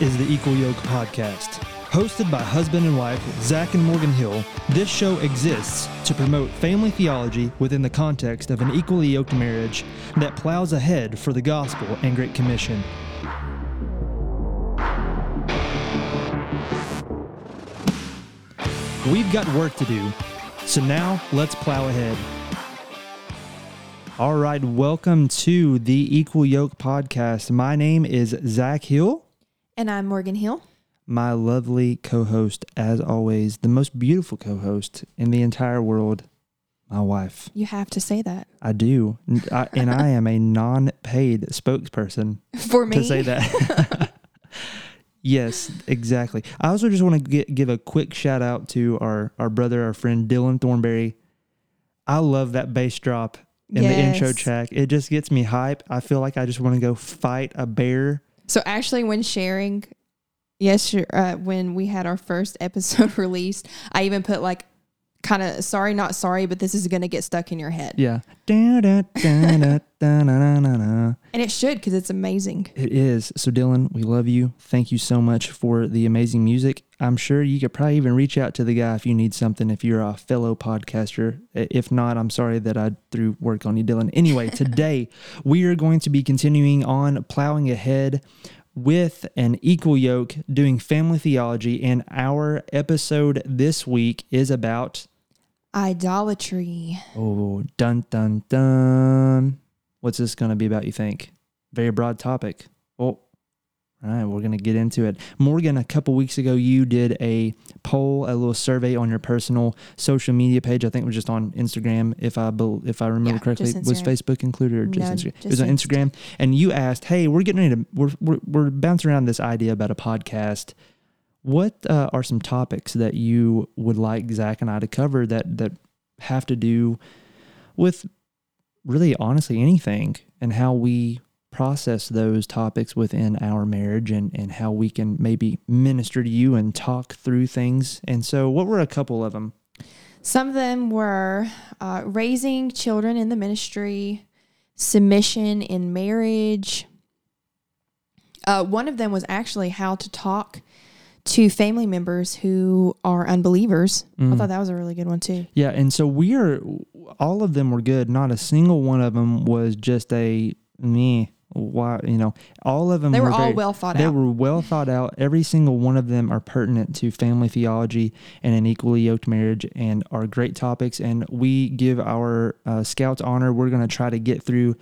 Is the Equal Yoke Podcast. Hosted by husband and wife Zach and Morgan Hill, this show exists to promote family theology within the context of an equally yoked marriage that plows ahead for the gospel and Great Commission. We've got work to do, so now let's plow ahead. All right, welcome to the Equal Yoke Podcast. My name is Zach Hill. And I'm Morgan Hill. my lovely co-host as always the most beautiful co-host in the entire world my wife. You have to say that. I do. I- and i am a non-paid spokesperson for me. to say that. Yes exactly. I also just want to give a quick shout out to our our brother our friend dylan thornberry. I love that bass drop in the intro track. It just gets me hype. I feel like i just want to go fight a bear So actually, when sharing, yes, uh, when we had our first episode released, I even put like kind of sorry, not sorry, but this is gonna get stuck in your head, yeah and it should because it's amazing. It is. So, Dylan, we love you. Thank you so much for the amazing music. I'm sure you could probably even reach out to the guy if you need something, if you're a fellow podcaster. If not, I'm sorry that I threw work on you, Dylan. Anyway, today we are going to be continuing on plowing ahead with an equal yoke doing family theology. And our episode this week is about, Idolatry. oh, dun, dun, dun. What's this going to be about, you think? Very broad topic. Oh, all right, we're going to get into it. Morgan, a couple weeks ago, you did a poll, a little survey on your personal social media page. I think it was just on Instagram, if I if I remember Yeah, correctly. Was Facebook included or just No, Instagram? it was on Insta. Instagram, and you asked, "Hey, we're getting ready to we're we're, we're bouncing around this idea about a podcast. What uh, are some topics that you would like Zach and I to cover that that have to do with really honestly anything and how we process those topics within our marriage and, and how we can maybe minister to you and talk through things. And so, what were a couple of them? Some of them were uh, raising children in the ministry, submission in marriage. Uh, one of them was actually how to talk to family members who are unbelievers. I Mm. thought that was a really good one too. Yeah. And so, we are, all of them were good. Not a single one of them was just a me. Why, you know, all of them They were all very- well thought They out. They were well thought out. Every single one of them are pertinent to family theology and an equally yoked marriage and are great topics. And we give our uh, scouts honor. We're going to try to get through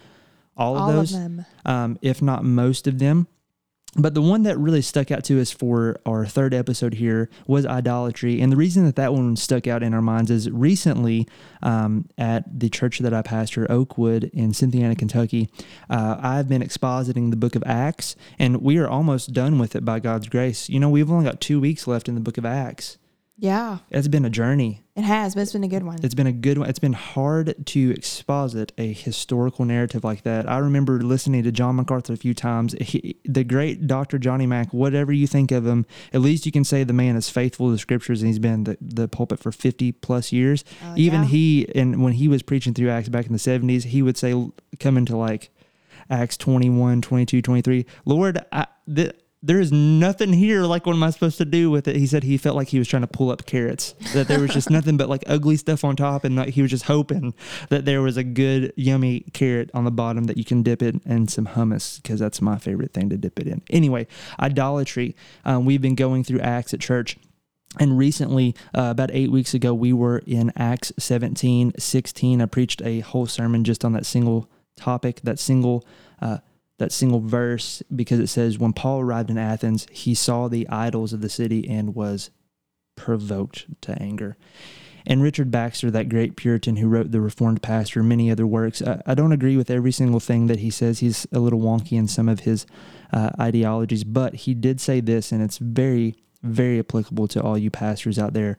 all of those, of them. um, if not most of them. But the one that really stuck out to us for our third episode here was idolatry. And the reason that that one stuck out in our minds is recently um, at the church that I pastor, Oakwood in Cynthiana, Kentucky, uh, I've been expositing the book of Acts, and we are almost done with it by God's grace. You know, we've only got two weeks left in the book of Acts. Yeah, It's been a journey. it has, but it's been a good one. It's been a good one. It's been hard to exposit a historical narrative like that. I remember listening to John MacArthur a few times. He, the great Dr. Johnny Mack, whatever you think of him, at least you can say the man is faithful to the scriptures and he's been the, the pulpit for 50 plus years. Uh, Even yeah. he, and when he was preaching through Acts back in the 70s, he would say, come into like Acts 21, 22, 23, Lord, I, th- there is nothing here. Like, what am I supposed to do with it? He said he felt like he was trying to pull up carrots, that there was just nothing but like ugly stuff on top. And like, he was just hoping that there was a good, yummy carrot on the bottom that you can dip it in some hummus, because that's my favorite thing to dip it in. Anyway, idolatry. Um, we've been going through Acts at church. And recently, uh, about eight weeks ago, we were in Acts 17, 16. I preached a whole sermon just on that single topic, that single, uh, that single verse, because it says, when Paul arrived in Athens, he saw the idols of the city and was provoked to anger. And Richard Baxter, that great Puritan who wrote The Reformed Pastor, and many other works, I, I don't agree with every single thing that he says. He's a little wonky in some of his uh, ideologies, but he did say this, and it's very, very applicable to all you pastors out there,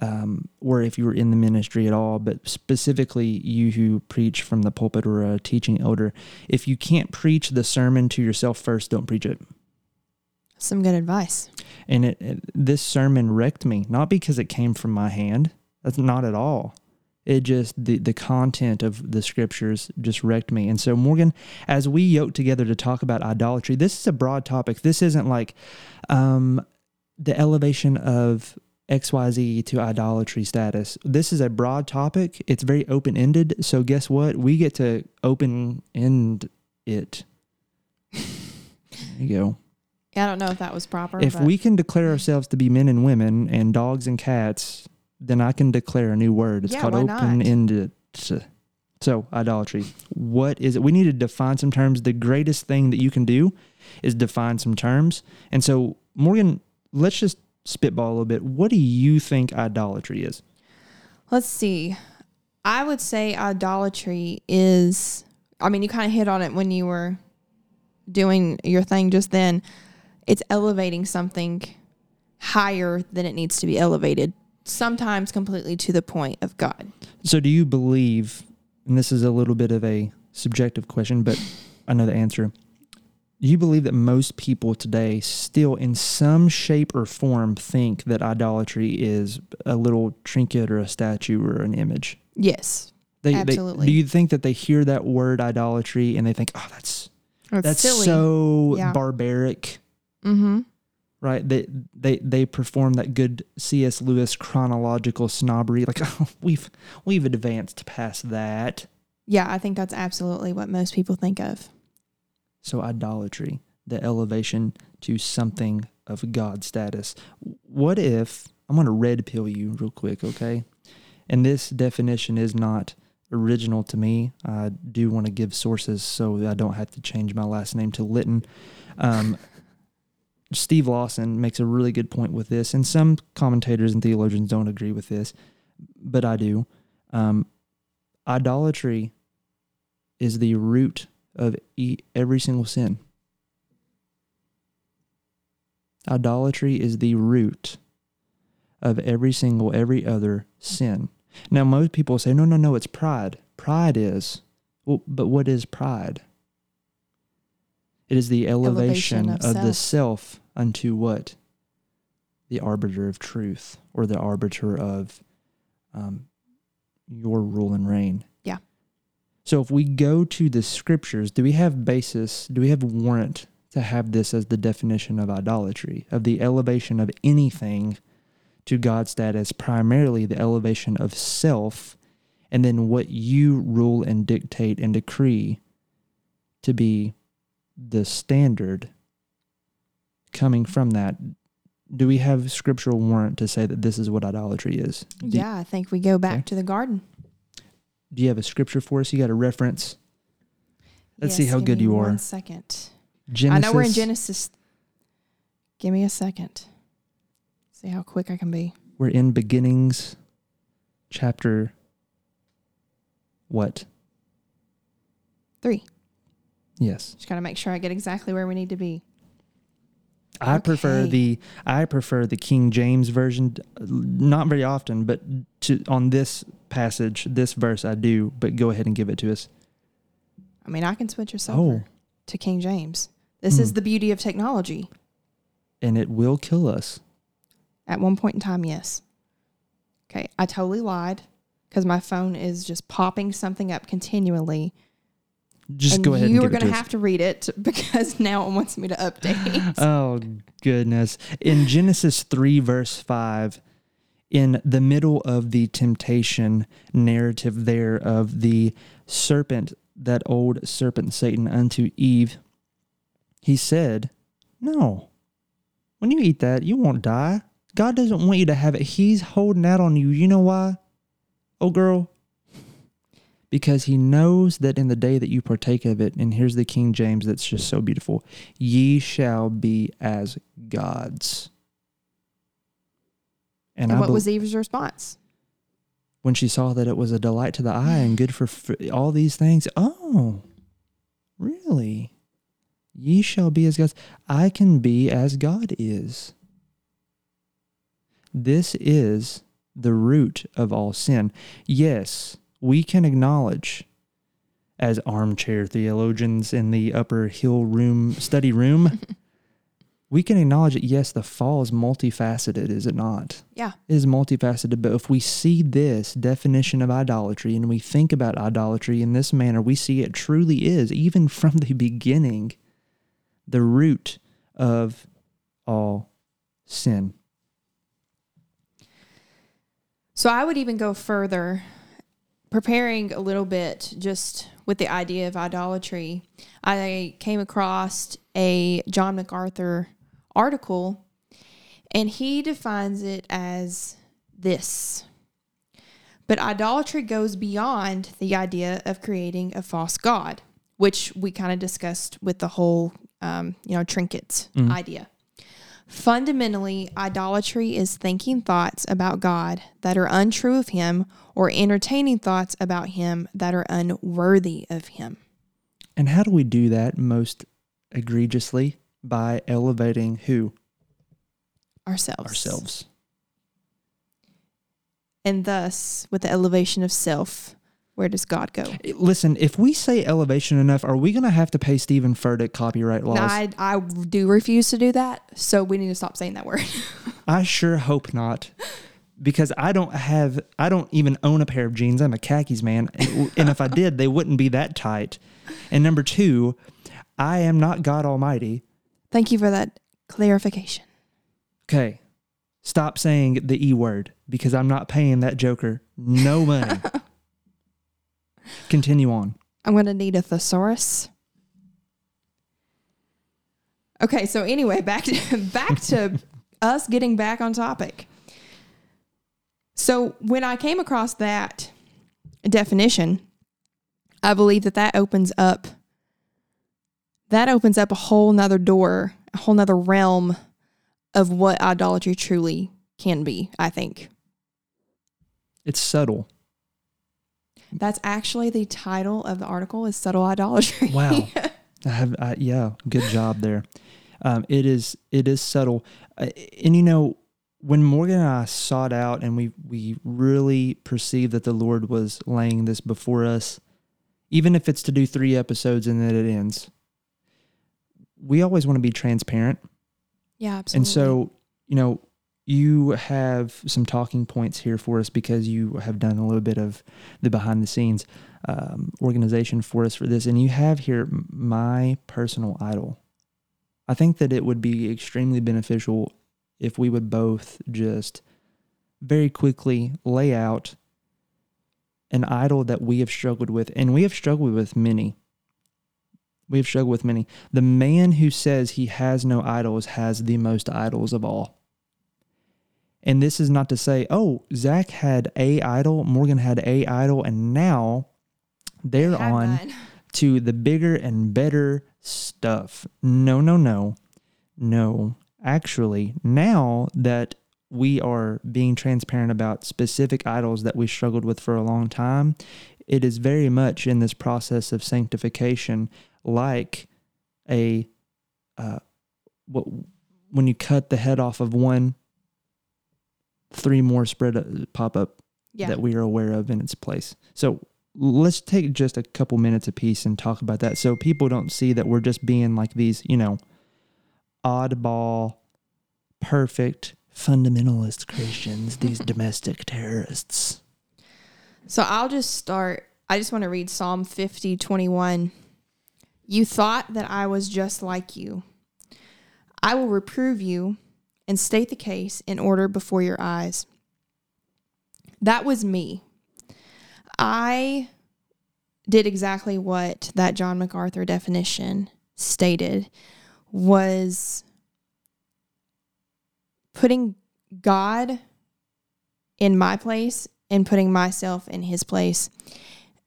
um, or if you were in the ministry at all, but specifically you who preach from the pulpit or a teaching elder. If you can't preach the sermon to yourself first, don't preach it. Some good advice. And it, it this sermon wrecked me, not because it came from my hand. That's not at all. It just the the content of the scriptures just wrecked me. And so Morgan, as we yoke together to talk about idolatry, this is a broad topic. This isn't like um, the elevation of XYZ to idolatry status. This is a broad topic. It's very open ended. So guess what? We get to open end it. there you go. I don't know if that was proper. If but we can declare ourselves to be men and women and dogs and cats, then I can declare a new word. It's Yeah, called open ended. So, idolatry. What is it? We need to define some terms. The greatest thing that you can do is define some terms. And so, Morgan, let's just spitball a little bit. What do you think idolatry is? let's see. I would say idolatry is. I mean, you kind of hit on it when you were doing your thing just then. It's elevating something higher than it needs to be elevated. Sometimes completely to the point of God. So, do you believe, and this is a little bit of a subjective question, but I know the answer. Do you believe that most people today still, in some shape or form, think that idolatry is a little trinket or a statue or an image? Yes, They, Absolutely. They, do you think that they hear that word idolatry and they think, "Oh, that's It's that's silly. so Yeah. barbaric"? mm-hmm. Right? They they they perform that good C.S. Lewis chronological snobbery, like, "Oh, we've we've advanced past that." Yeah, I think that's absolutely what most people think of. So, idolatry, the elevation to something of God status. What if, I'm going to red pill you real quick, okay? And this definition is not original to me. I do want to give sources so I don't have to change my last name to Litton. Um, Steve Lawson makes a really good point with this, and some commentators and theologians don't agree with this, but I do. Um, idolatry is the root of every single sin. Idolatry is the root of every single, every other sin. Now, most people say, no, no, no, it's pride. Pride is. Well, but what is pride? It is the elevation, Elevation of, of the self unto what? The arbiter of truth or the arbiter of um, your rule and reign. So if we go to the scriptures, do we have basis, do we have warrant to have this as the definition of idolatry, of the elevation of anything to God's status, primarily the elevation of self, and then what you rule and dictate and decree to be the standard coming from that? Do we have scriptural warrant to say that this is what idolatry is? Do- Yeah, I think we go back Okay. to the garden. Do you have a scripture for us? You got a reference? Let's see how give good me you One are. second. Genesis. I know we're in Genesis. Give me a second. See how quick I can be. We're in beginnings, chapter what? Three. Yes. Just got to make sure I get exactly where we need to be. I prefer the I prefer the King James version. Uh, not very often, but to on this passage, this verse, I do. But go ahead and give it to us. I mean, I can switch us Oh. over to King James. This is Hmm. the beauty of technology. And it will kill us. At one point in time, yes. Okay, I totally lied because my phone is just popping something up continually. Just and go ahead you are going to to us. have to read it because now it wants me to update. Oh goodness! In Genesis three verse five, in the middle of the temptation narrative there of the serpent, that old serpent Satan unto Eve, he said, "No, when you eat that, you won't die. God doesn't want you to have it. He's holding out on you. You know why? Oh, girl." Because he knows that in the day that you partake of it, and here's the King James that's just so beautiful ye shall be as gods. And, and what bel- was Eve's response? when she saw that it was a delight to the eye and good for f- all these things. Oh, really? Ye shall be as gods. I can be as God is. This is the root of all sin. Yes, we can acknowledge as armchair theologians in the upper hill room study room we can acknowledge that yes, the fall is multifaceted, is it not? Yeah. It is multifaceted, but if we see this definition of idolatry and we think about idolatry in this manner, we see it truly is, even from the beginning, the root of all sin. So I would even go further, preparing a little bit just with the idea of idolatry. I came across a John MacArthur article, and he defines it as this. But idolatry goes beyond the idea of creating a false god, which we kind of discussed with the whole, um, you know, trinkets Mhm. idea. Fundamentally, idolatry is thinking thoughts about God that are untrue of Him or entertaining thoughts about Him that are unworthy of Him. And how do we do that most egregiously? By elevating who? Ourselves. Ourselves. And thus, with the elevation of self, where does God go? Eh, listen, if we say elevation enough, are we going to have to pay Steven Furtick copyright laws? I, I do refuse to do that, so we need to stop saying that word. I sure hope not. Because I don't have, I don't even own a pair of jeans. I'm a khakis man. And, and if I did, they wouldn't be that tight. And number two, I am not God Almighty. Thank you for that clarification. Okay. Stop saying the E word because I'm not paying that joker no money. Continue on. I'm going to need a thesaurus. Okay, so anyway, back to back to us getting back on topic. So when I came across that definition, I believe that that opens up that opens up a whole nother door, a whole nother realm of what idolatry truly can be, I think. It's subtle. That's actually the title of the article is subtle idolatry. Wow. I have, I, yeah, good job there. Um, it is, it is subtle, uh, and you know, when Morgan and I sought out, and we we really perceived that the Lord was laying this before us, even if it's to do three episodes and then it ends. We always want to be transparent, yeah, absolutely. and so you know, you have some talking points here for us because you have done a little bit of the behind the scenes um, organization for us for this, and you have here my personal idol. I think that it would be extremely beneficial if we would both just very quickly lay out an idol that we have struggled with, and we have struggled with many. We have struggled with many. The man who says he has no idols has the most idols of all. And this is not to say, oh, Zach had a idol, Morgan had a idol, and now they're on to the bigger and better stuff. No, no, no. No. Actually, now that we are being transparent about specific idols that we struggled with for a long time, it is very much in this process of sanctification like a uh, what when you cut the head off of one three more spread uh, pop up Yeah. that we are aware of in its place. So let's take just a couple minutes apiece and talk about that so people don't see that we're just being like these, you know, oddball, perfect, fundamentalist Christians, these domestic terrorists. So I'll just start. I just want to read Psalm 50, 21. You thought that I was just like you. I will reprove you and state the case in order before your eyes. That was me. I did exactly what that John MacArthur definition stated was putting God in my place and putting myself in his place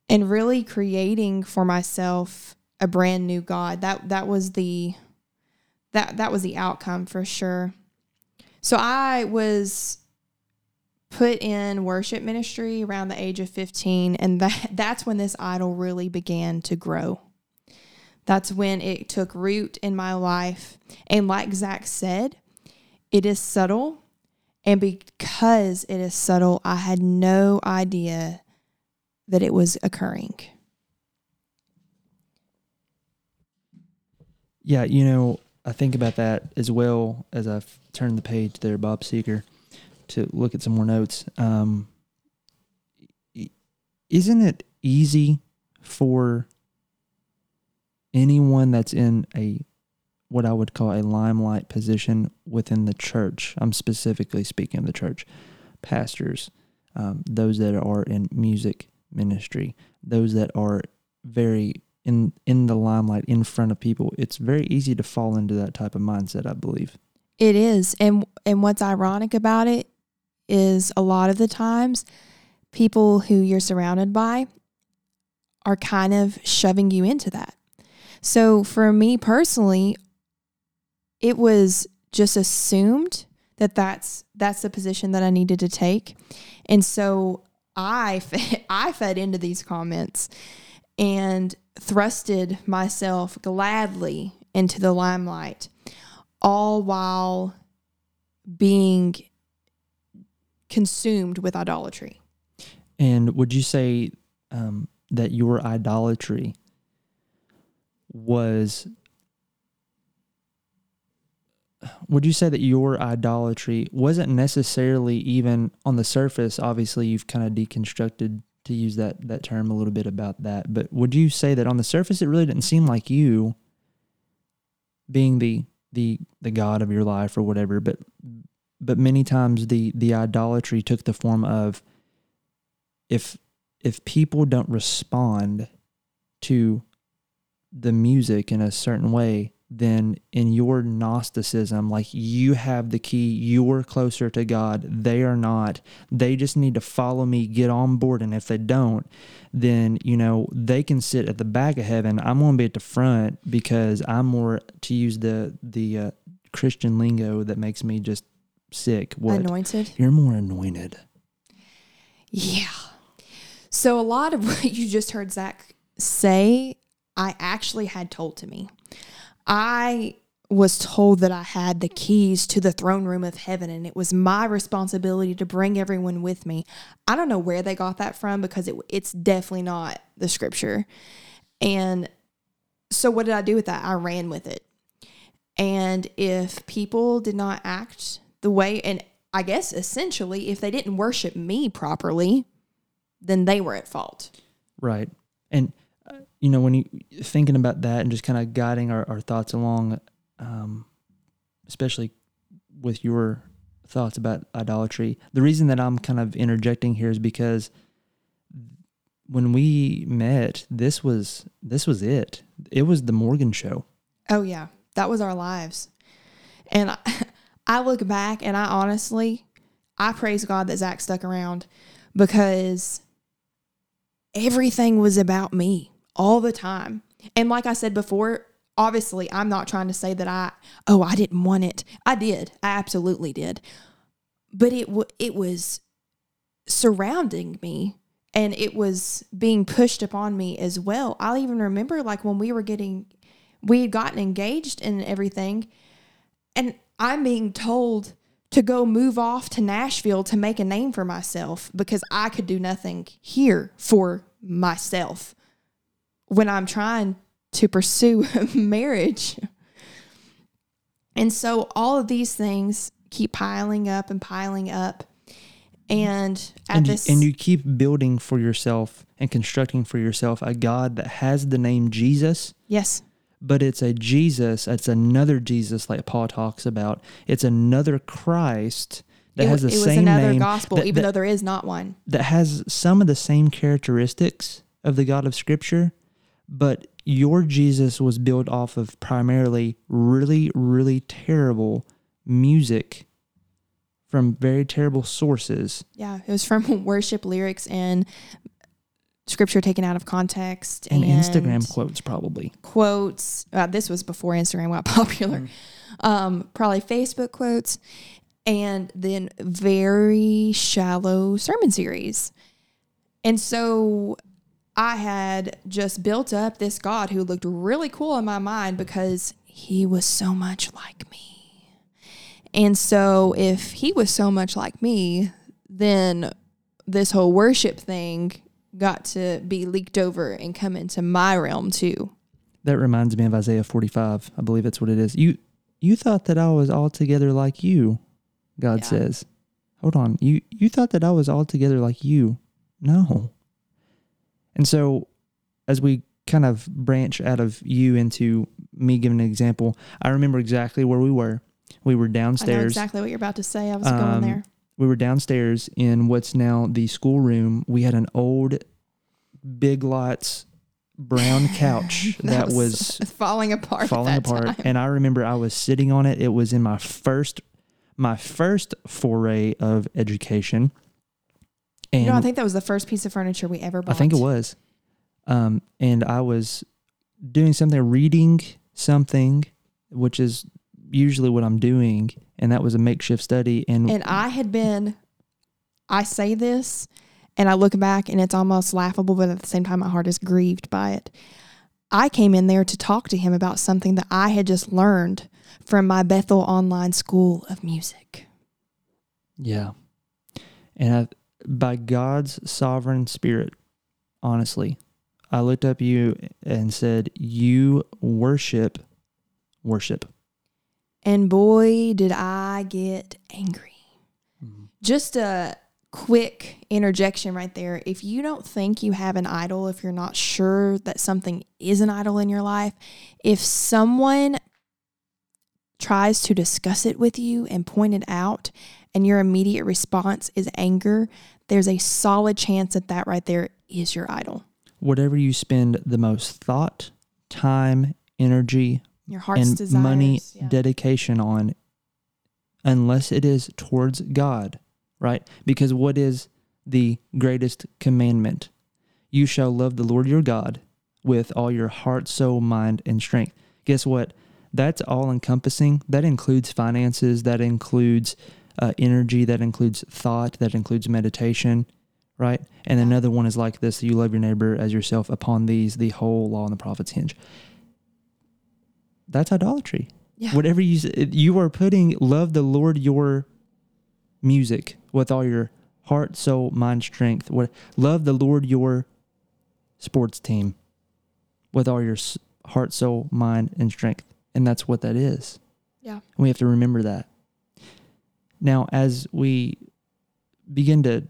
and really creating for myself a brand new God. That that was the that that was the outcome for sure. So I was put in worship ministry around the age of 15 and that that's when this idol really began to grow. That's when it took root in my life. And like Zach said, it is subtle. And because it is subtle, I had no idea that it was occurring. Yeah, you know, I think about that as well as I've turned the page there, Bob Seger, to look at some more notes. Um, isn't it easy for anyone that's in a what I would call a limelight position within the church? I'm specifically speaking of the church, pastors, um, those that are in music ministry, those that are very in in the limelight in front of people it's very easy to fall into that type of mindset i believe It is. And and what's ironic about it is a lot of the times people who you're surrounded by are kind of shoving you into that. So for me personally, it was just assumed that that's that's the position that I needed to take. And so I fe- I fed into these comments and thrusted myself gladly into the limelight all while being consumed with idolatry. and would you say um, that your idolatry was would you say that your idolatry wasn't necessarily even on the surface obviously you've kind of deconstructed to use that that term a little bit about that but would you say that on the surface it really didn't seem like you being the the the god of your life or whatever but but many times the the idolatry took the form of if if people don't respond to the music in a certain way then in your gnosticism. Like you have the key you're closer to god. They are not. They just need to follow me get on board and if they don't then you know they can sit at the back of heaven. I'm going to be at the front because i'm more to use the the uh, christian lingo that makes me just sick. What? Anointed. you're more anointed. Yeah. So a lot of what you just heard Zach say, I actually had told to me. I was told that I had the keys to the throne room of heaven and it was my responsibility to bring everyone with me. I don't know where they got that from because it, it's definitely not the scripture. And so what did I do with that? I ran with it. And if people did not act the way, and I guess essentially, if they didn't worship me properly, then they were at fault. Right. And, you know, when you thinking about that and just kind of guiding our, our thoughts along, um, especially with your thoughts about idolatry, the reason that I'm kind of interjecting here is because when we met, this was this was it. It was the Morgan show. Oh yeah, that was our lives. And I, I look back and I honestly, I praise God that Zach stuck around because everything was about me all the time. And like I said before, obviously I'm not trying to say that I, oh, I didn't want it. I did. I absolutely did. But it w- it was surrounding me and it was being pushed upon me as well. I'll even remember like when we were getting we had gotten engaged and everything and I'm being told to go move off to Nashville to make a name for myself because I could do nothing here for myself when I'm trying to pursue marriage. And so all of these things keep piling up and piling up. And at And you, this and you keep building for yourself and constructing for yourself a God that has the name Jesus, yes. but it's a Jesus, it's another Jesus like Paul talks about. It's another Christ that it, has the it was same another name gospel, that- even that- though there is not one. that has some of the same characteristics of the God of Scripture, but your Jesus was built off of primarily really, really terrible music from very terrible sources. Yeah, it was from worship lyrics and scripture taken out of context And, and, Instagram quotes, probably. quotes. Uh, this was before Instagram got popular. Um, probably Facebook quotes, and then very shallow sermon series. And so I had just built up this God who looked really cool in my mind because he was so much like me. And so if he was so much like me, then this whole worship thing got to be leaked over and come into my realm too. That reminds me of Isaiah 45. I believe that's what it is. You You thought that I was altogether like you, God Yeah. says. Hold on. You you thought that I was altogether like you. No. And so as we kind of branch out of you into me giving an example, I remember exactly where we were. We were I know downstairs. exactly what you're about to say. I was going Um, there. we were downstairs in what's now the schoolroom. We had an old Big Lots brown couch that, was, falling apart. falling that apart time. and i remember i was sitting on it it was in my first my first foray of education and you know, I think that was the first piece of furniture we ever bought. I think it was um and i was doing something reading something which is usually what i'm doing and that was a makeshift study and, And I had been, I say this and I look back and it's almost laughable, but at the same time, my heart is grieved by it. I came in there to talk to him about something that I had just learned from my Bethel Online School of Music. yeah and I, by god's sovereign spirit honestly i looked up you and said you worship worship And boy, did I get angry. Mm-hmm. Just a quick interjection right there. If you don't think you have an idol, if you're not sure that something is an idol in your life, if someone tries to discuss it with you and point it out, and your immediate response is anger, there's a solid chance that that right there is your idol. whatever you spend the most thought, time, energy, Your heart's and desires. money yeah. dedication on, unless it is towards God, right? Because what is the greatest commandment? You shall love the Lord your God with all your heart, soul, mind, and strength. Guess what? That's all encompassing. That includes finances, that includes uh, energy, that includes thought, that includes meditation, right? And another one is like this you love your neighbor as yourself. Upon these, the whole law and the prophets hinge. That's idolatry. Yeah. Whatever you you are putting love the Lord your music with all your heart, soul, mind, strength. What love the Lord your sports team with all your heart, soul, mind, and strength, and that's what that is. Yeah. we have to remember that. Now, as we begin to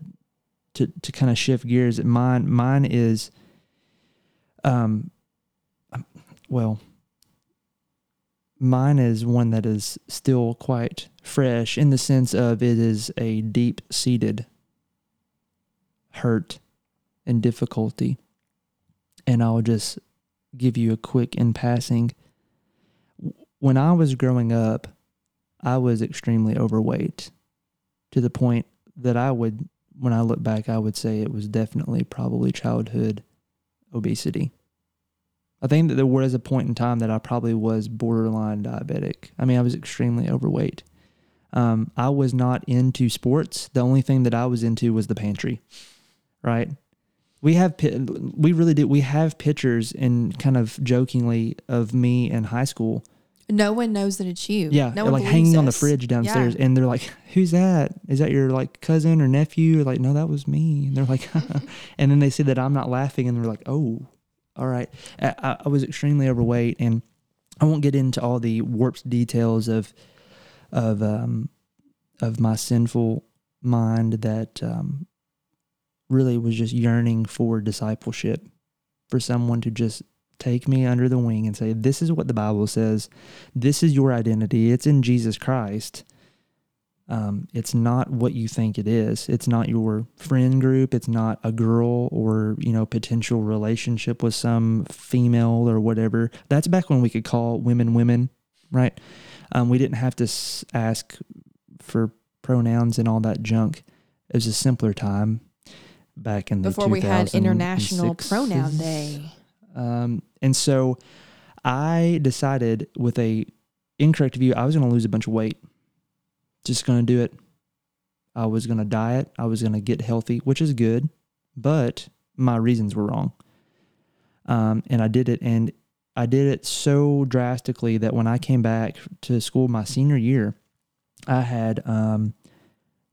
to to kind of shift gears, mine mine is, um, well, mine is one that is still quite fresh in the sense of it is a deep seated hurt and difficulty. And I'll just give you a quick in passing. When I was growing up, I was extremely overweight to the point that I would, when I look back, I would say it was definitely probably childhood obesity. I think that there was a point in time that I probably was borderline diabetic. I mean, I was extremely overweight. Um, I was not into sports. The only thing that I was into was the pantry, right? We have, we really did, We have pictures and kind of jokingly of me in high school. No one knows that it's you. Yeah, no one like hanging on the fridge downstairs, and they're like, "Who's that? Is that your like cousin or nephew?" Or like, no, that was me. And they're like, and then they see that I'm not laughing, and they're like, "Oh, all right." I, I- I was extremely overweight, and I won't get into all the warped details of of um of my sinful mind that um really was just yearning for discipleship, for someone to just take me under the wing and say, "This is what the Bible says." this is your identity. It's in Jesus Christ. Um, it's not what you think it is. It's not your friend group. It's not a girl or you know potential relationship with some female or whatever. That's back when we could call women women, right? Um, we didn't have to s- ask for pronouns and all that junk. It was a simpler time back in the Before we had International Pronoun Day. Um, and so I decided with a incorrect view, I was going to lose a bunch of weight. Just going to do it. I was going to diet. I was going to get healthy, which is good, but my reasons were wrong. Um, and I did it, and I did it so drastically that when I came back to school my senior year, I had um,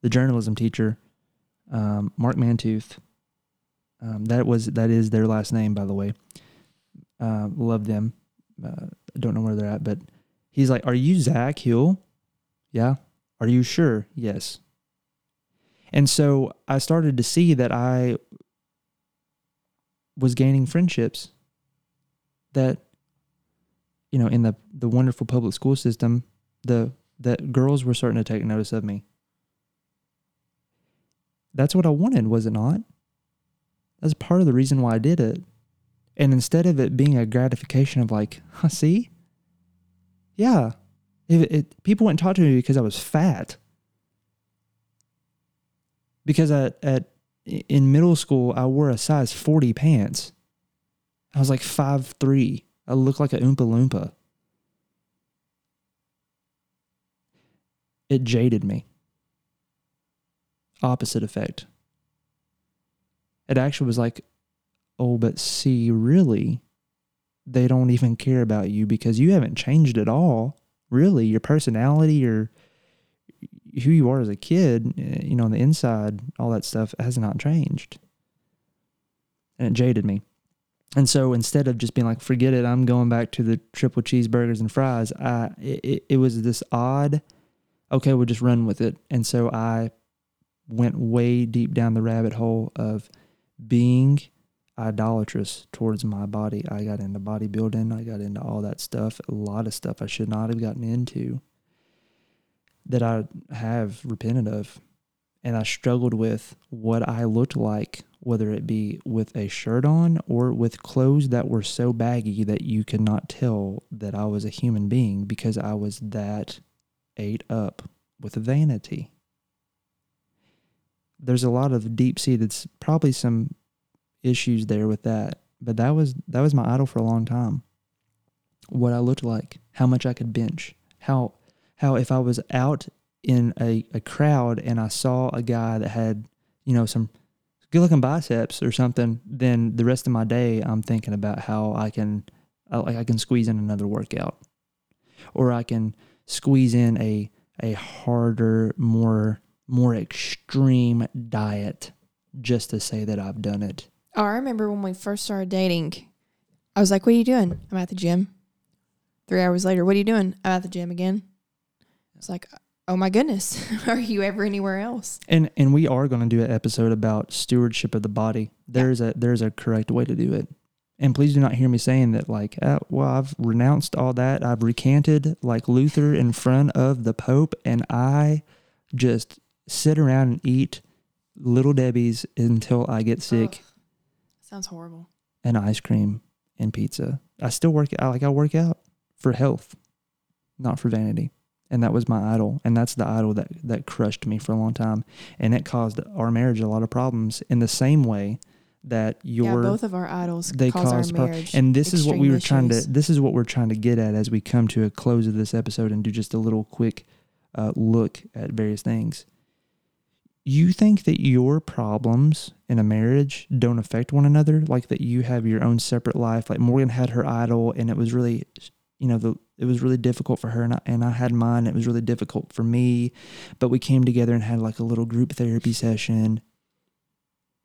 the journalism teacher, um, Mark Mantooth. Um, that was that is their last name, by the way. Uh, love them. Uh, I don't know where they're at, but He's like, Are you Zach Hill? Yeah. Are you sure? Yes. And so I started to see that I was gaining friendships that, you know, in the, the wonderful public school system, the that girls were starting to take notice of me. That's what I wanted, was it not? That's part of the reason why I did it. And instead of it being a gratification of like, huh, see? Yeah. It, it, people wouldn't talk to me because I was fat. Because at, at in middle school, I wore a size 40 pants. I was like five three. I looked like a Oompa Loompa. It jaded me. Opposite effect. It actually was like, oh, but see, really, they don't even care about you because you haven't changed at all. Really, your personality, your who you are as a kid, eh, you know, on the inside, all that stuff has not changed. And it jaded me. And so instead of just being like, forget it, I'm going back to the triple cheeseburgers and fries, I, it, it was this odd, okay, we'll just run with it. And so I went way deep down the rabbit hole of being idolatrous towards my body. I got into bodybuilding, I got into all that stuff, a lot of stuff I should not have gotten into that I have repented of. And I struggled with what I looked like, whether it be with a shirt on or with clothes that were so baggy that you could not tell that I was a human being because I was that ate up with vanity. There's a lot of deep seated, probably some issues there with that, but that was that was my idol for a long time. What I looked like, how much I could bench, how how if I was out in a, a crowd and I saw a guy that had, you know, some good looking biceps or something, then the rest of my day I'm thinking about how I can like I can squeeze in another workout. Or I can squeeze in a a harder, more more extreme diet just to say that I've done it. Oh, I remember when we first started dating, I was like, What are you doing? I'm at the gym. Three hours later, what are you doing? I'm at the gym again. It's like, oh my goodness, are you ever anywhere else? And and we are going to do an episode about stewardship of the body. There's a there's a correct way to do it. And please do not hear me saying that like, uh, well, I've renounced all that. I've recanted like Luther in front of the Pope, and I just sit around and eat little Debbie's until I get sick. Sounds horrible. And ice cream and pizza. I still work out. Like I work out for health, not for vanity and that was my idol and that's the idol that that crushed me for a long time and it caused our marriage a lot of problems in the same way that your yeah, both of our idols they cause, cause our marriage and this is what we were issues. trying to this is what we're trying to get at as we come to a close of this episode and do just a little quick uh, look at various things you think that your problems in a marriage don't affect one another? Like that you have your own separate life? Like morgan had her idol and it was really you know the it was really difficult for her and I, and I had mine. It was really difficult for me. But we came together and had like a little group therapy session.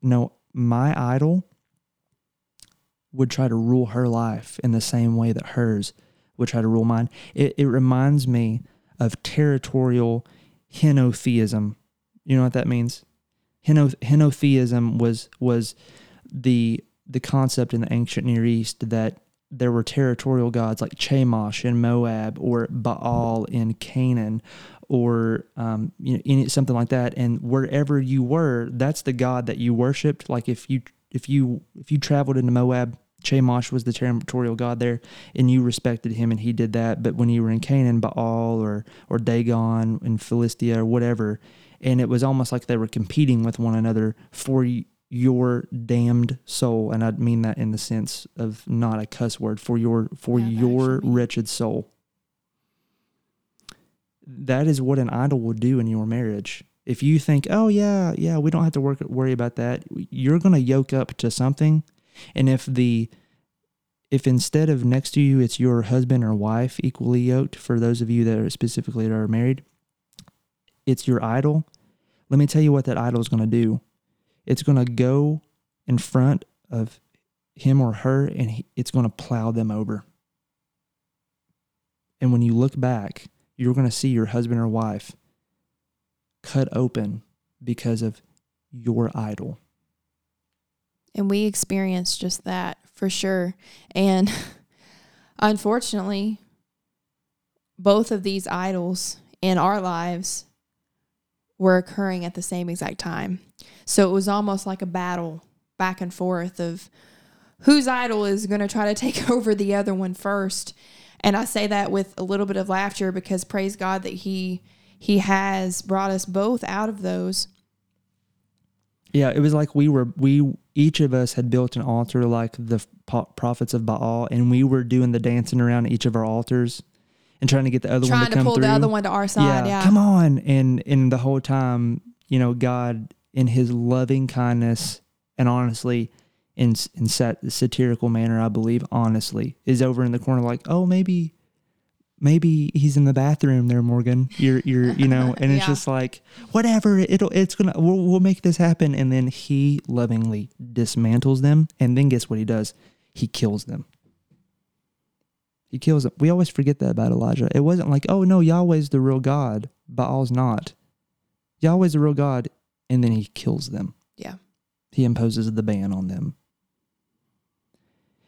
No my idol would try to rule her life in the same way that hers would try to rule mine. It, it reminds me of territorial henotheism you know what that means henotheism was was the the concept in the ancient near east that there were territorial gods like Chemosh in Moab or Baal in Canaan or um, you know any, something like that. And wherever you were, that's the god that you worshipped. Like if you if you if you traveled into Moab, Chemosh was the territorial god there, and you respected him, and he did that. But when you were in Canaan, Baal or or Dagon in Philistia or whatever, and it was almost like they were competing with one another for your damned soul. And i mean that in the sense of not a cuss word for your for yeah, your wretched soul. That is what an idol will do in your marriage. If you think oh yeah yeah we don't have to work worry about that you're going to yoke up to something. And if the if instead of next to you it's your husband or wife equally yoked for those of you that are specifically that are married it's your idol let me tell you what that idol is going to do it's going to go in front of him or her and it's going to plow them over. And when you look back, you're going to see your husband or wife cut open because of your idol. And we experienced just that for sure. And unfortunately, both of these idols in our lives were occurring at the same exact time. So it was almost like a battle back and forth of whose idol is going to try to take over the other one first. And I say that with a little bit of laughter because praise God that he he has brought us both out of those. Yeah, it was like we were we each of us had built an altar like the prophets of Baal, and we were doing the dancing around each of our altars and trying to get the other trying one to to pull through. the other one to our side. Yeah. come on, and and the whole time, you know, God in His loving kindness and honestly, in in sat- satirical manner, I believe, honestly, is over in the corner like, oh, maybe. Maybe he's in the bathroom there, Morgan. You're, you're, you know, and it's Yeah. just like, whatever. It'll, it's gonna, we'll, we'll make this happen. And then he lovingly dismantles them. And then guess what he does? He kills them. He kills them. We always forget that about Elijah. It wasn't like, oh no, Yahweh's the real God, Baal's not. Yahweh's the real God, and then he kills them. Yeah. He imposes the ban on them.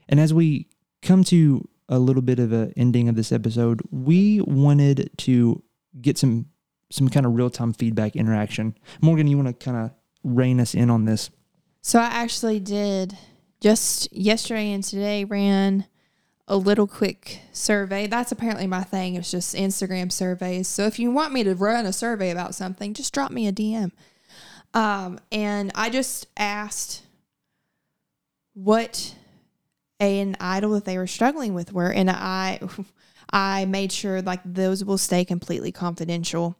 And as we come to a little bit of a ending of this episode, we wanted to get some some kind of real time feedback interaction. Morgan, you want to kind of rein us in on this? So I actually did just yesterday and today ran a little quick survey. That's apparently my thing. It's just Instagram surveys. So if you want me to run a survey about something, just drop me a DM. Um, and I just asked what an idol that they were struggling with were, and I I made sure like those will stay completely confidential.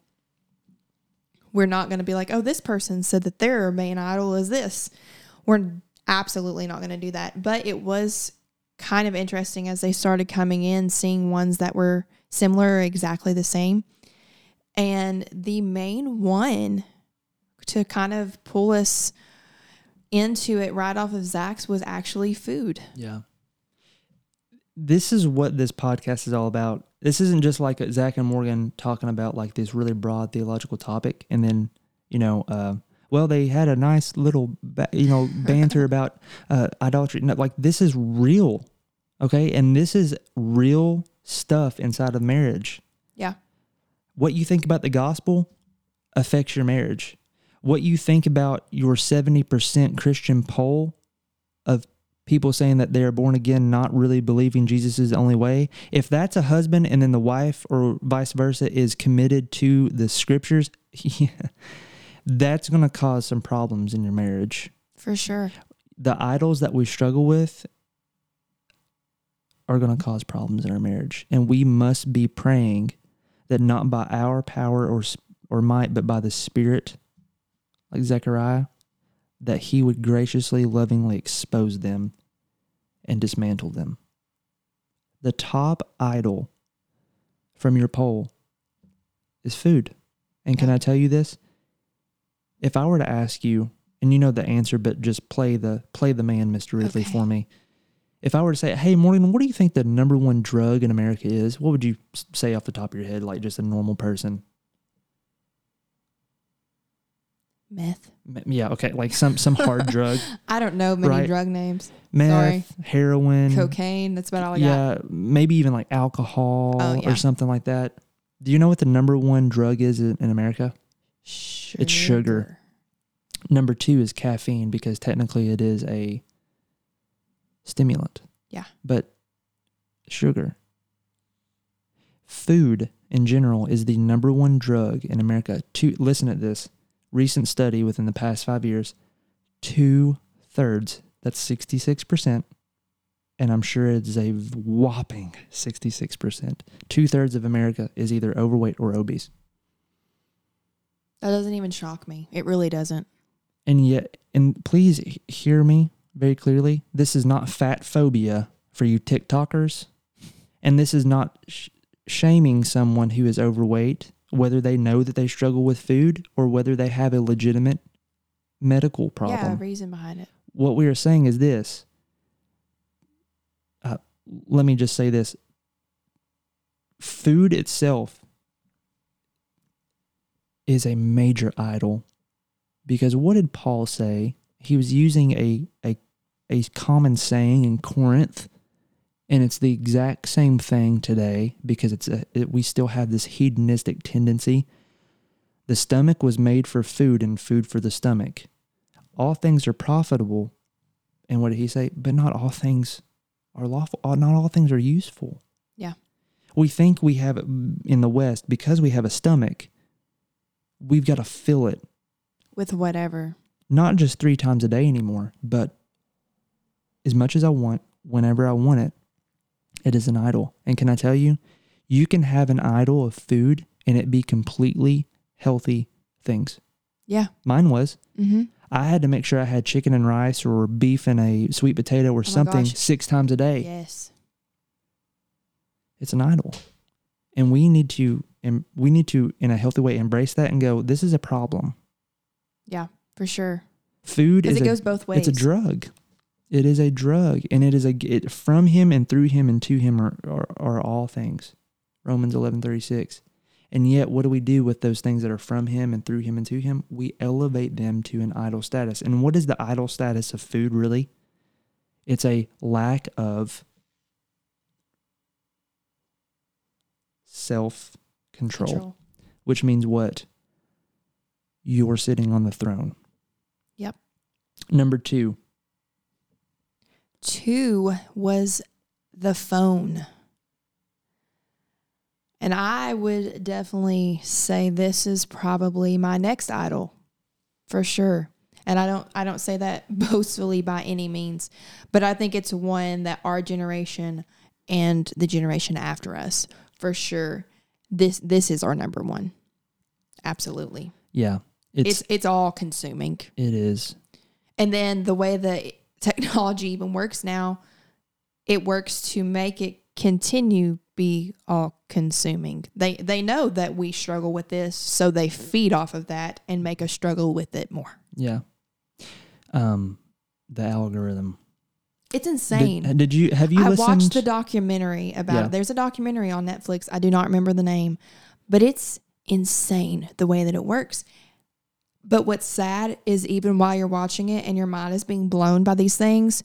We're not going to be like, oh, this person said that their main idol is this. We're absolutely not going to do that. But it was kind of interesting as they started coming in, seeing ones that were similar or exactly the same. And the main one to kind of pull us into it right off of Zach's was actually food. Yeah. This is what this podcast is all about. This isn't just like Zach and Morgan talking about like this really broad theological topic, and then you know, uh, well, they had a nice little ba- you know banter about uh, idolatry. No, like this is real, okay, and this is real stuff inside of marriage. Yeah. What you think about the gospel affects your marriage. What you think about your seventy percent Christian poll of people saying that they are born again, not really believing Jesus is the only way, if that's a husband and then the wife or vice versa is committed to the scriptures, that's going to cause some problems in your marriage. For sure. The idols that we struggle with are going to cause problems in our marriage. And we must be praying that not by our power or, or might, but by the Spirit, like Zechariah, that he would graciously, lovingly expose them and dismantle them. The top idol from your poll is food. And can I tell you this? If I were to ask you, and you know the answer, but just play the play the man, Mr. Ridley, Okay. for me. If I were to say, "Hey, Morgan, what do you think the number one drug in America is?" What would you say off the top of your head, like just a normal person? Meth. Yeah, okay, like some some hard drug, I don't know many Right. drug names. meth, heroin, Cocaine. That's about all I got. yeah, maybe even like alcohol Oh, yeah. or something like that. Do you know what the number one drug is in, in America? Sugar. It's sugar. Number two is caffeine because technically it is a stimulant. Yeah. But sugar, food in general is the number one drug in America. Two, listen to this recent study within the past five years, two thirds, that's 66%, and I'm sure it's a whopping 66%. Two thirds of America is either overweight or obese. That doesn't even shock me. It really doesn't. And yet, and please hear me very clearly. This is not fat phobia for you TikTokers. And this is not sh- shaming someone who is overweight, whether they know that they struggle with food or whether they have a legitimate medical problem. Yeah, reason behind it. what we are saying is this. Uh, let me just say this. food itself is a major idol because what did Paul say? He was using a a a common saying in Corinth and it's the exact same thing today because it's a, it, we still have this hedonistic tendency. The stomach was made for food and food for the stomach. All things are profitable. And what did he say? But not all things are lawful. Not all things are useful. Yeah. We think we have in the West because we have a stomach. We've got to fill it With whatever. not just three times a day anymore, but as much as I want, whenever I want it, it is an idol. And can I tell you, you can have an idol of food and it be completely healthy things. Yeah. Mine was. Mm-hmm. I had to make sure I had chicken and rice or beef and a sweet potato or my something gosh. six times a day. Yes. It's an idol. And we need to and we need to in a healthy way embrace that and go, this is a problem. Yeah, for sure. Food is it a goes both ways. It's a drug. It is a drug, and it is a it, from him and through him and to him are, are, are all things. Romans eleven thirty six. And yet, what do we do with those things that are from him and through him and to him? We elevate them to an idol status. And what is the idol status of food really? It's a lack of self control, Control. which means what? You're sitting on the throne. Yep. Number two, Two was the phone. And I would definitely say this is probably my next idol for sure. And I don't I don't say that boastfully by any means, but I think it's one that our generation and the generation after us for sure this this is our number one. Absolutely. yeah, It's it's, all consuming. It is. And then the way that technology even works now, it works to make it continue be all consuming. They they know that we struggle with this, so they feed off of that and make us struggle with it more. Yeah. Um, the algorithm. It's insane. Did, you have you I listened? watched the documentary about Yeah. there's a documentary on Netflix. I do not remember the name, but it's insane the way that it works. But what's sad is even while you're watching it and your mind is being blown by these things,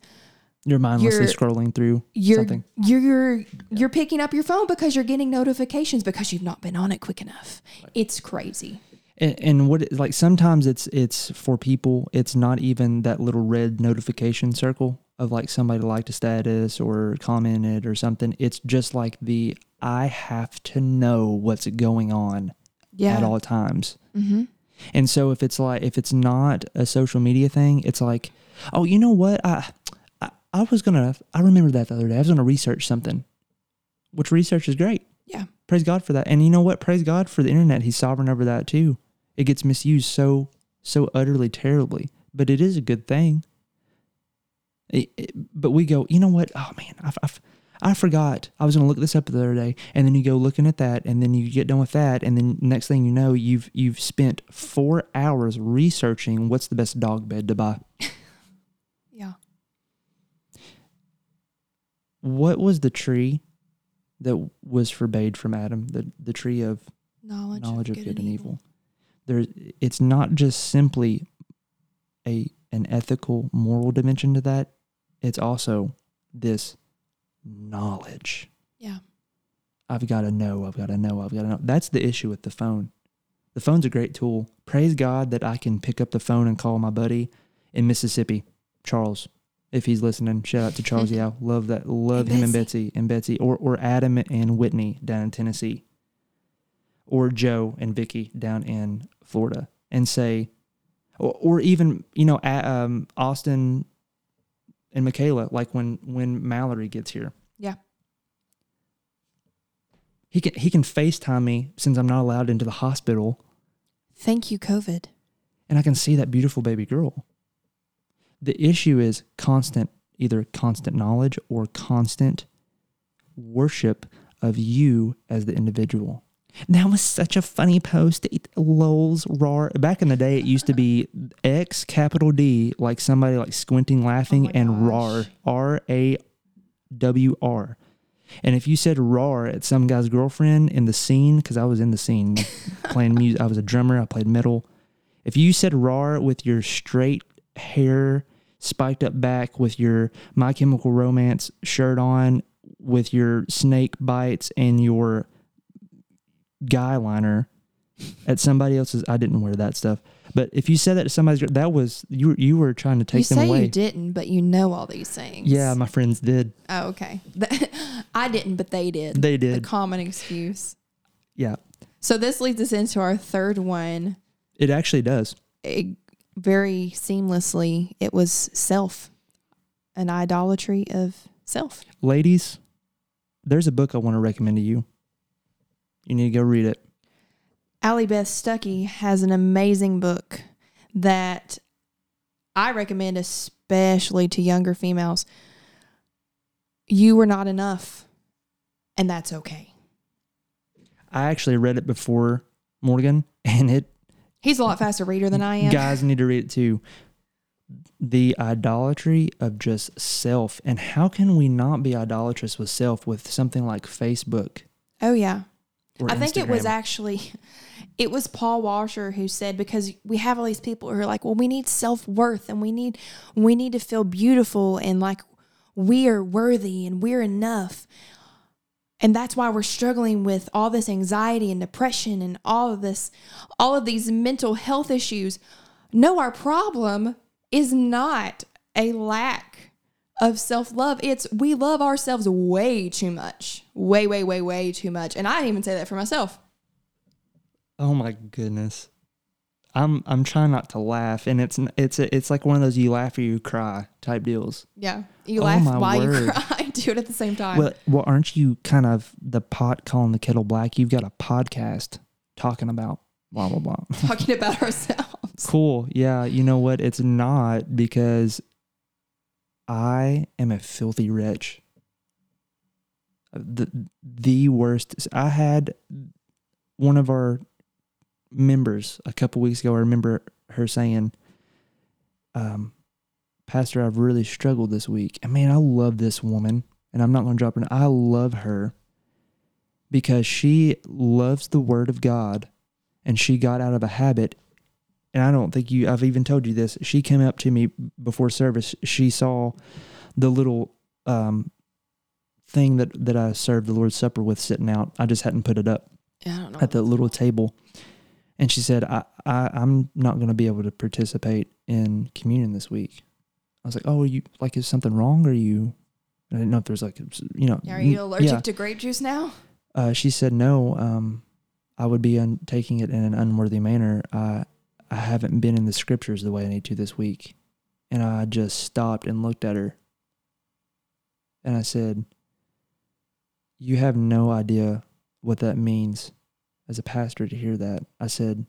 You're mindlessly you're- scrolling through you're something. you're you're picking up your phone because you're getting notifications because you've not been on it quick enough. It's crazy. And, and what it- like sometimes it's it's for people. It's not even that little red notification circle of like somebody liked a status or commented or something. It's just like the I have to know what's going on Yeah. at all times. Mm-hmm. And so if it's like if it's not a social media thing, it's like, oh, you know what? I I, I was gonna I remember that the other day. I was gonna research something, which research is great. Yeah. Praise God for that. And you know what? Praise God for the internet. He's sovereign over that too. It gets misused so so utterly terribly, but it is a good thing. It- it- but we go, you know what? Oh man, I, I, I forgot. I was going to look this up the other day, and then you go looking at that, and then you get done with that, and then next thing you know, you've you've spent four hours researching what's the best dog bed to buy. Yeah. What was the tree that was forbade from Adam? The the tree of Knowledge, knowledge of good and evil. There's it's not just simply a an ethical moral dimension to that. It's also this knowledge. Yeah. I've got to know, I've got to know, I've got to know. That's the issue with the phone. The phone's a great tool. Praise God that I can pick up the phone and call my buddy in Mississippi, Charles. If he's listening, shout out to Charles. Yao. love that. Love And him and Betsy and Betsy, or or Adam and Whitney down in Tennessee, or Joe and Vicky down in Florida, and say, or, or even you know um, Austin and Michaela, like when when Mallory gets here. Yeah. He can he can FaceTime me since I'm not allowed into the hospital, Thank you, COVID. and I can see that beautiful baby girl. The issue is constant, either constant knowledge or constant worship of you as the individual. That was such a funny post. It, lols, rar. Back in the day, it used to be X capital D, like somebody like squinting, laughing, Oh and rar, gosh. R A W R. And if you said "rar" at some guy's girlfriend in the scene, because I was in the scene playing music, I was a drummer. I played metal. If you said "rar" with your straight hair spiked up back, with your My Chemical Romance shirt on, with your snake bites and your guy liner at somebody else's, I didn't wear that stuff. But if you said that to somebody's, girl- that was you. were- You were trying to take you them say away. you didn't, but you know all these things. Yeah, my friends did. Oh, okay. I didn't, but they did. They did. The common excuse. Yeah, So this leads us into our third one. it actually does. It, very seamlessly, it was self, an idolatry of self. Ladies, there's a book I want to recommend to you. You need to go read it. Allie Beth Stuckey has an amazing book that I recommend, especially to younger females. You were not enough, and that's okay. I actually read it before Morgan, and it He's a lot faster reader than I am. guys need to read it too. The idolatry of just self, and how can we not be idolatrous with self with something like Facebook? Oh yeah, I think it was actually, it was Paul Washer who said because we have all these people who are like, well, we need self worth and we need we need to feel beautiful and like we are worthy and we're enough. And that's why we're struggling with all this anxiety and depression and all of this, all of these mental health issues. No, our problem is not a lack of self love. It's we love ourselves way too much. Way, way, way, way too much. And I even say that for myself. Oh my goodness. I'm I'm trying not to laugh, and it's it's it's like one of those you laugh or you cry type deals. Yeah. You Oh, laugh while you cry. Do it at the same time. Well, well, aren't you kind of the pot calling the kettle black? You've got a podcast talking about blah blah blah. Talking about ourselves. cool. Yeah. You know what? It's not because I am a filthy wretch. The the worst. I had one of our members a couple weeks ago. I remember her saying, um, "Pastor, I've really struggled this week." And man, I love this woman, and I'm not going to drop her. I love her because she loves the Word of God, and she got out of a habit and I don't think you I've even told you this. She came up to me before service. She saw the little um thing that that I served the Lord's Supper with sitting out. I just hadn't put it up I don't know. at the little table. And she said, I, I I'm not gonna be able to participate in communion this week. I was like, Oh, are you like is something wrong? Are you I didn't know if there's like you know Are you allergic yeah. to grape juice now? Uh, she said, "No, um, I would be un- taking it in an unworthy manner. I I haven't been in the scriptures the way I need to this week." And I just stopped and looked at her, and I said, "You have no idea what that means as a pastor to hear that." I said,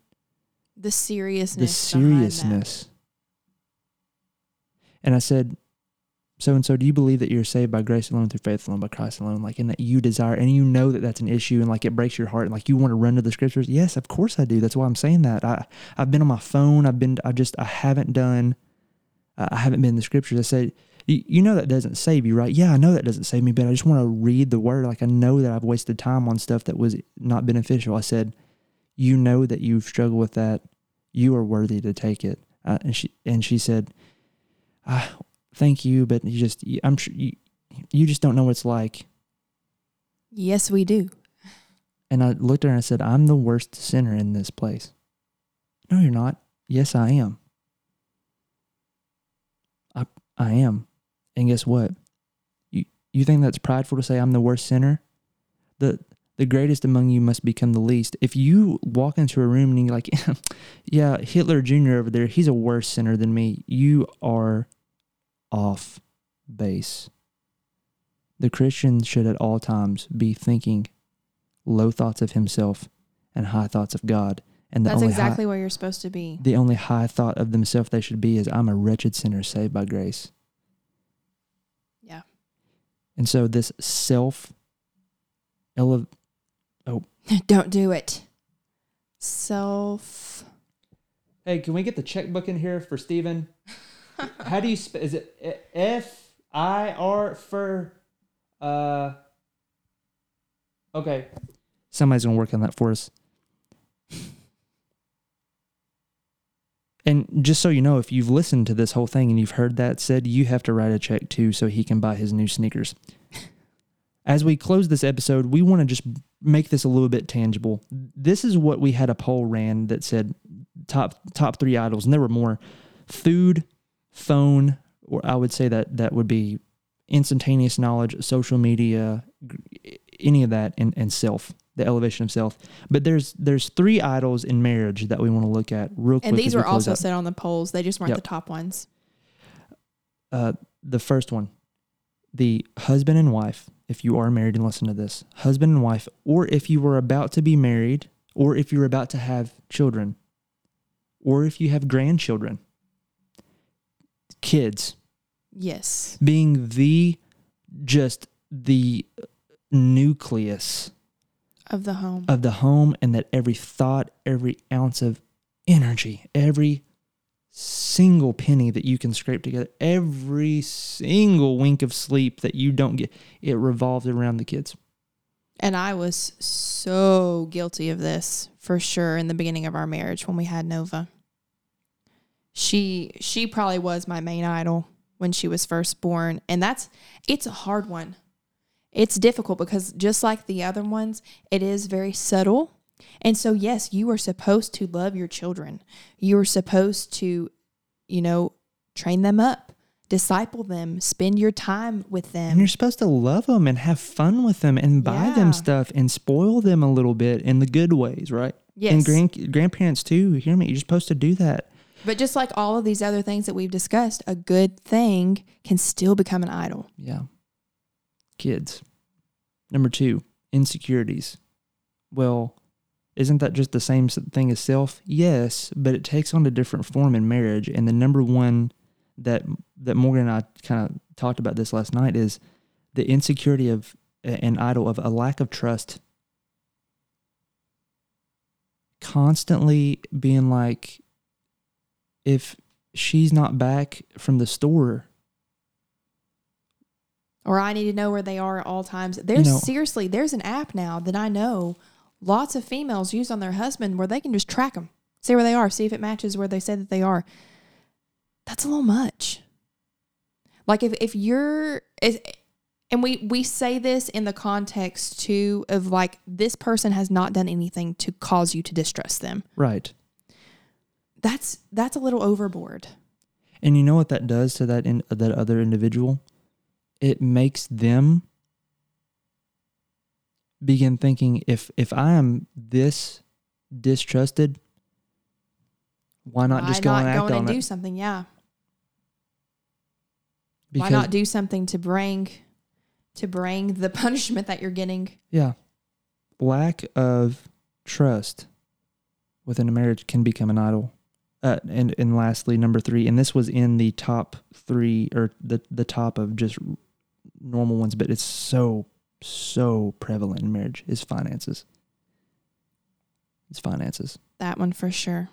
The seriousness. "The seriousness." And I said, so and so, do you believe that you're saved by grace alone, through faith alone, by Christ alone? Like, and that you desire, and you know that that's an issue, and like it breaks your heart, and like you want to run to the scriptures. Yes, of course I do. That's why I'm saying that. I I've been on my phone. I've been. I just. I haven't done. I I haven't been in the scriptures. I said, you, you know that doesn't save you, right? Yeah, I know that doesn't save me, but I just want to read the word. Like I know that I've wasted time on stuff that was not beneficial. I said, you know that you've struggled with that. You are worthy to take it. Uh, and she and she said, ah, thank you, but you just you- I'm sure you you just don't know what it's like. Yes, we do. And I looked at her and I said, I'm the worst sinner in this place. No, you're not. Yes, I am. I I am. And guess what? You you think that's prideful to say I'm the worst sinner? The the greatest among you must become the least. If you walk into a room and you're like, yeah, Hitler Jr. over there, he's a worse sinner than me, you are off base. The Christian should at all times be thinking low thoughts of himself and high thoughts of God. And the That's only exactly high, where you're supposed to be. the only high thought of themselves they should be is I'm a wretched sinner saved by grace. Yeah. And so this self ele- Don't do it. Self. Hey, can we get the checkbook in here for Steven? How do you sp- is it F I R for uh Okay. Somebody's gonna work on that for us. And just so you know, if you've listened to this whole thing and you've heard that said, you have to write a check too so he can buy his new sneakers. As we close this episode, we want to just make this a little bit tangible. This is what we had a poll ran that said top top three idols, and there were more: food, phone, or I would say that that would be instantaneous knowledge, social media, any of that, and, and self, the elevation of self. But there's there's three idols in marriage that we want to look at real quick. And these were also out. set on the polls. They just weren't Yep. the top ones. uh, the first one, the husband and wife, if you are married and listen to this, husband and wife, or if you were about to be married, or if you're about to have children, or if you have grandchildren, kids Yes. being the just the nucleus Of the home. of the home and that every thought, every ounce of energy, every single penny that you can scrape together, every single wink of sleep that you don't get, it revolves around the kids. And I was so guilty of this for sure in the beginning of our marriage when we had Nova. She she probably was my main idol when she was first born, and that's it's a hard one. It's difficult because just like the other ones, it is very subtle. And so yes, you are supposed to love your children. You are supposed to, you know, train them up, disciple them, spend your time with them. And you're supposed to love them and have fun with them and buy Yeah. them stuff and spoil them a little bit in the good ways, right? yes. And grand, grandparents too. Hear me? You're supposed to do that. But just like all of these other things that we've discussed, a good thing can still become an idol. Yeah. Kids. Number two, insecurities. Well, isn't that just the same thing as self? Yes, but it takes on a different form in marriage. And the number one that that Morgan and I kind of talked about this last night is the insecurity of an idol of a lack of trust. Constantly being like, if she's not back from the store, Or I need to know where they are at all times. There's know- seriously, there's an app now that I know lots of females use on their husband where they can just track them, see where they are, see if it matches where they say that they are. That's a little much. Like if if you're is and we we say this in the context too of like this person has not done anything to cause you to distrust them. right? That's that's a little overboard. And you know what that does to that in, that other individual? It makes them begin thinking if if I am this distrusted, why not just go not and act going on and it? do something? Yeah. Because Why not do something to bring to bring the punishment that you're getting? yeah, lack of trust within a marriage can become an idol. Uh, and and lastly, number three, and this was in the top three or the the top of just normal ones, but it's so so prevalent in marriage is finances. It's finances. That one for sure.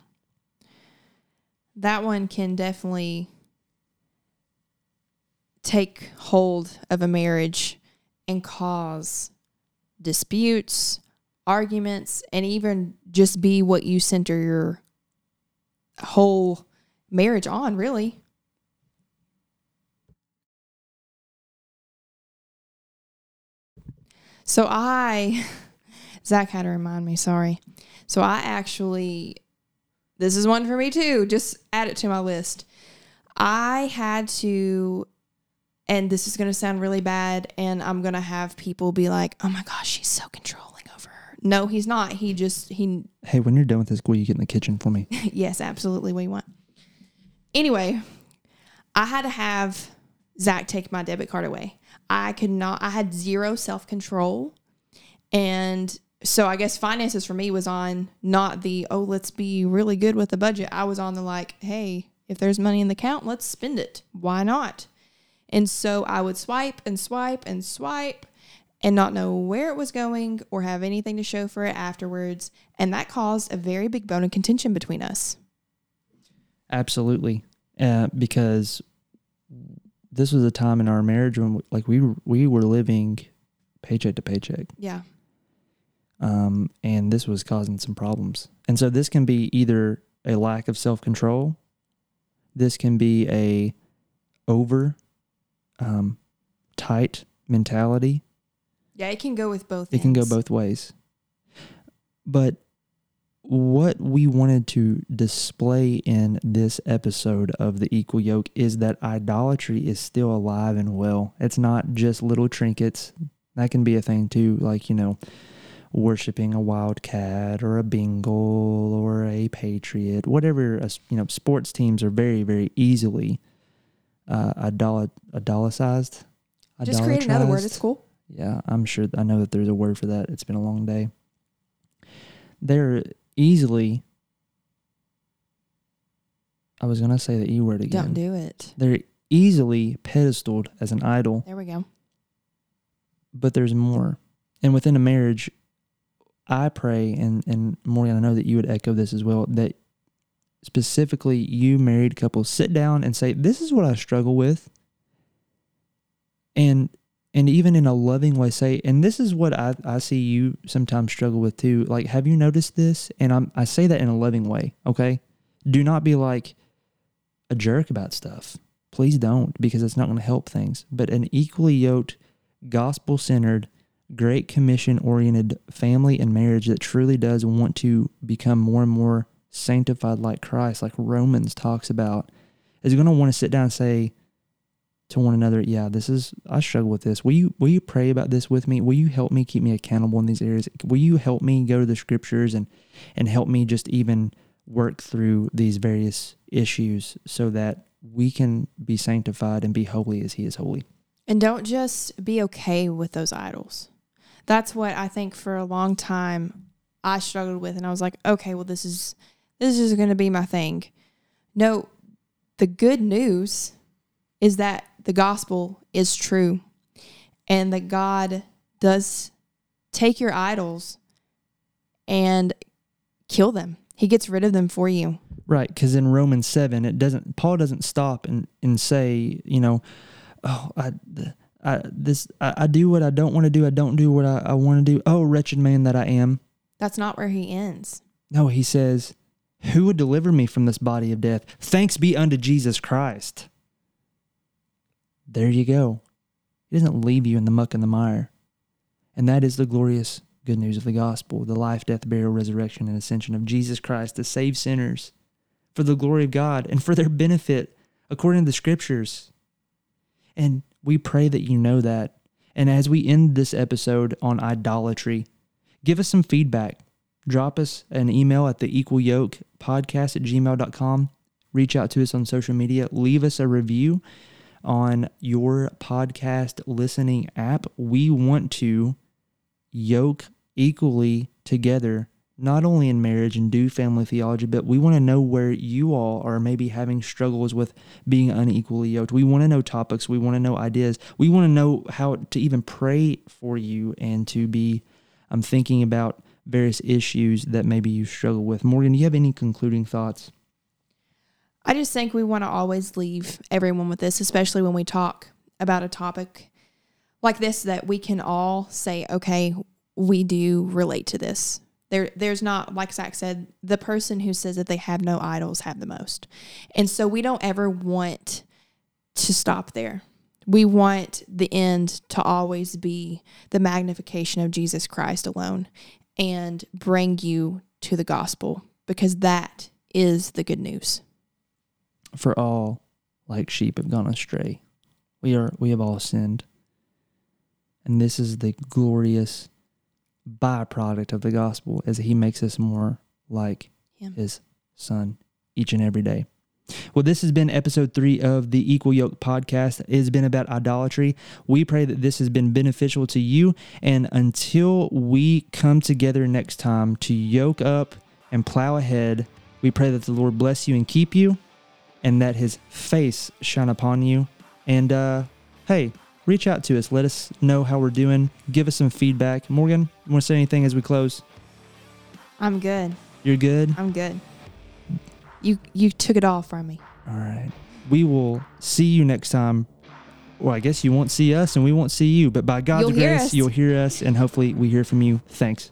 That one can definitely take hold of a marriage and cause disputes, arguments, and even just be what you center your whole marriage on, really. So I, Zach had to remind me, sorry. So I actually, this is one for me too. Just add it to my list. I had to, and this is going to sound really bad, and I'm going to have people be like, oh my gosh, she's so controlling over her. No, he's not. He just, he, Hey, when you're done with this, will you get in the kitchen for me? yes, absolutely, we want. Anyway, I had to have Zach take my debit card away. I could not, I had zero self control. And so I guess finances for me was on not the, oh, let's be really good with the budget. I was on the like, hey, if there's money in the account, let's spend it. Why not? And so I would swipe and swipe and swipe and not know where it was going or have anything to show for it afterwards. And that caused a very big bone of contention between us. Absolutely, uh, because this was a time in our marriage when, like, we were- we were living paycheck to paycheck. Yeah. Um, and this was causing some problems. And so this can be either a lack of self control, this can be a over um, tight mentality. Yeah, it can go with both. It can go both ways. But what we wanted to display in this episode of the equal yoke is that idolatry is still alive and well. It's not just little trinkets. That can be a thing too, like, you know, worshiping a wildcat or a Bengal or a patriot, whatever, uh, you know, sports teams are very, very easily uh, idol- idolicized. Just create another word. It's cool. Yeah, I'm sure. I know that there's a word for that. It's been a long day. They're easily. I was gonna say the e word again. Don't do it. They're easily pedestaled as an idol, There we go. but there's more. And within a marriage, I pray, and and Morgan, I know that you would echo this as well. That specifically, you married couples sit down and say, "This is what I struggle with," and and even in a loving way say and this is what I, I see you sometimes struggle with too like have you noticed this? And I'm, i say that in a loving way okay? Do not be like a jerk about stuff. Please don't because it's not going to help things. But an equally yoked gospel centered great commission oriented family and marriage that truly does want to become more and more sanctified like christ like romans talks about is going to want to sit down and say to one another, yeah, this is I struggle with this. Will you will you pray about this with me? Will you help me keep me accountable in these areas? Will you help me go to the scriptures and and help me just even work through these various issues so that we can be sanctified and be holy as he is holy. And don't just be okay with those idols. That's what I think for a long time I struggled with and I was like, okay, well this is this is going to be my thing. No, the good news is that the gospel is true and that God does take your idols and kill them. He gets rid of them for you. Right, because in Romans seven, it doesn't. Paul doesn't stop and and say, you know, oh, I, I this I, I do what I don't want to do. I don't do what I, I want to do. Oh, wretched man that I am. That's not where he ends. No, he says, Who would deliver me from this body of death? Thanks be unto Jesus Christ. There you go. He doesn't leave you in the muck and the mire. And that is the glorious good news of the gospel the life, death, burial, resurrection, and ascension of Jesus Christ to save sinners for the glory of God and for their benefit according to the scriptures. And we pray that you know that. And as we end this episode on idolatry, give us some feedback. Drop us an email at the equal yoke podcast at gmail.com. Reach out to us on social media. Leave us a review on your podcast listening app. We want to yoke equally together, not only in marriage and do family theology, but we want to know where you all are maybe having struggles with being unequally yoked. We want to know topics. We want to know ideas. We want to know how to even pray for you and to be um, thinking about various issues that maybe you struggle with. Morgan, do you have any concluding thoughts? I just think we want to always leave everyone with this, especially when we talk about a topic like this that we can all say, okay, we do relate to this. There, there's not, like Zach said, the person who says that they have no idols have the most. And so we don't ever want to stop there. We want the end to always be the magnification of Jesus Christ alone and bring you to the gospel because that is the good news. For all, like sheep, have gone astray. We are we have all sinned. And this is the glorious byproduct of the gospel as he makes us more like Him. his son each and every day. Well, this has been episode three of the Equal Yoke podcast. It has been about idolatry. We pray that this has been beneficial to you. And until we come together next time to yoke up and plow ahead, we pray that the Lord bless you and keep you and that his face shine upon you. And uh, hey, reach out to us. Let us know how we're doing. Give us some feedback. Morgan, you want to say anything as we close? I'm good. You're good? I'm good. You you took it all from me. All right. We will see you next time. Well, I guess you won't see us and we won't see you, but by God's You'll grace, you'll hear us and hopefully we hear from you. Thanks.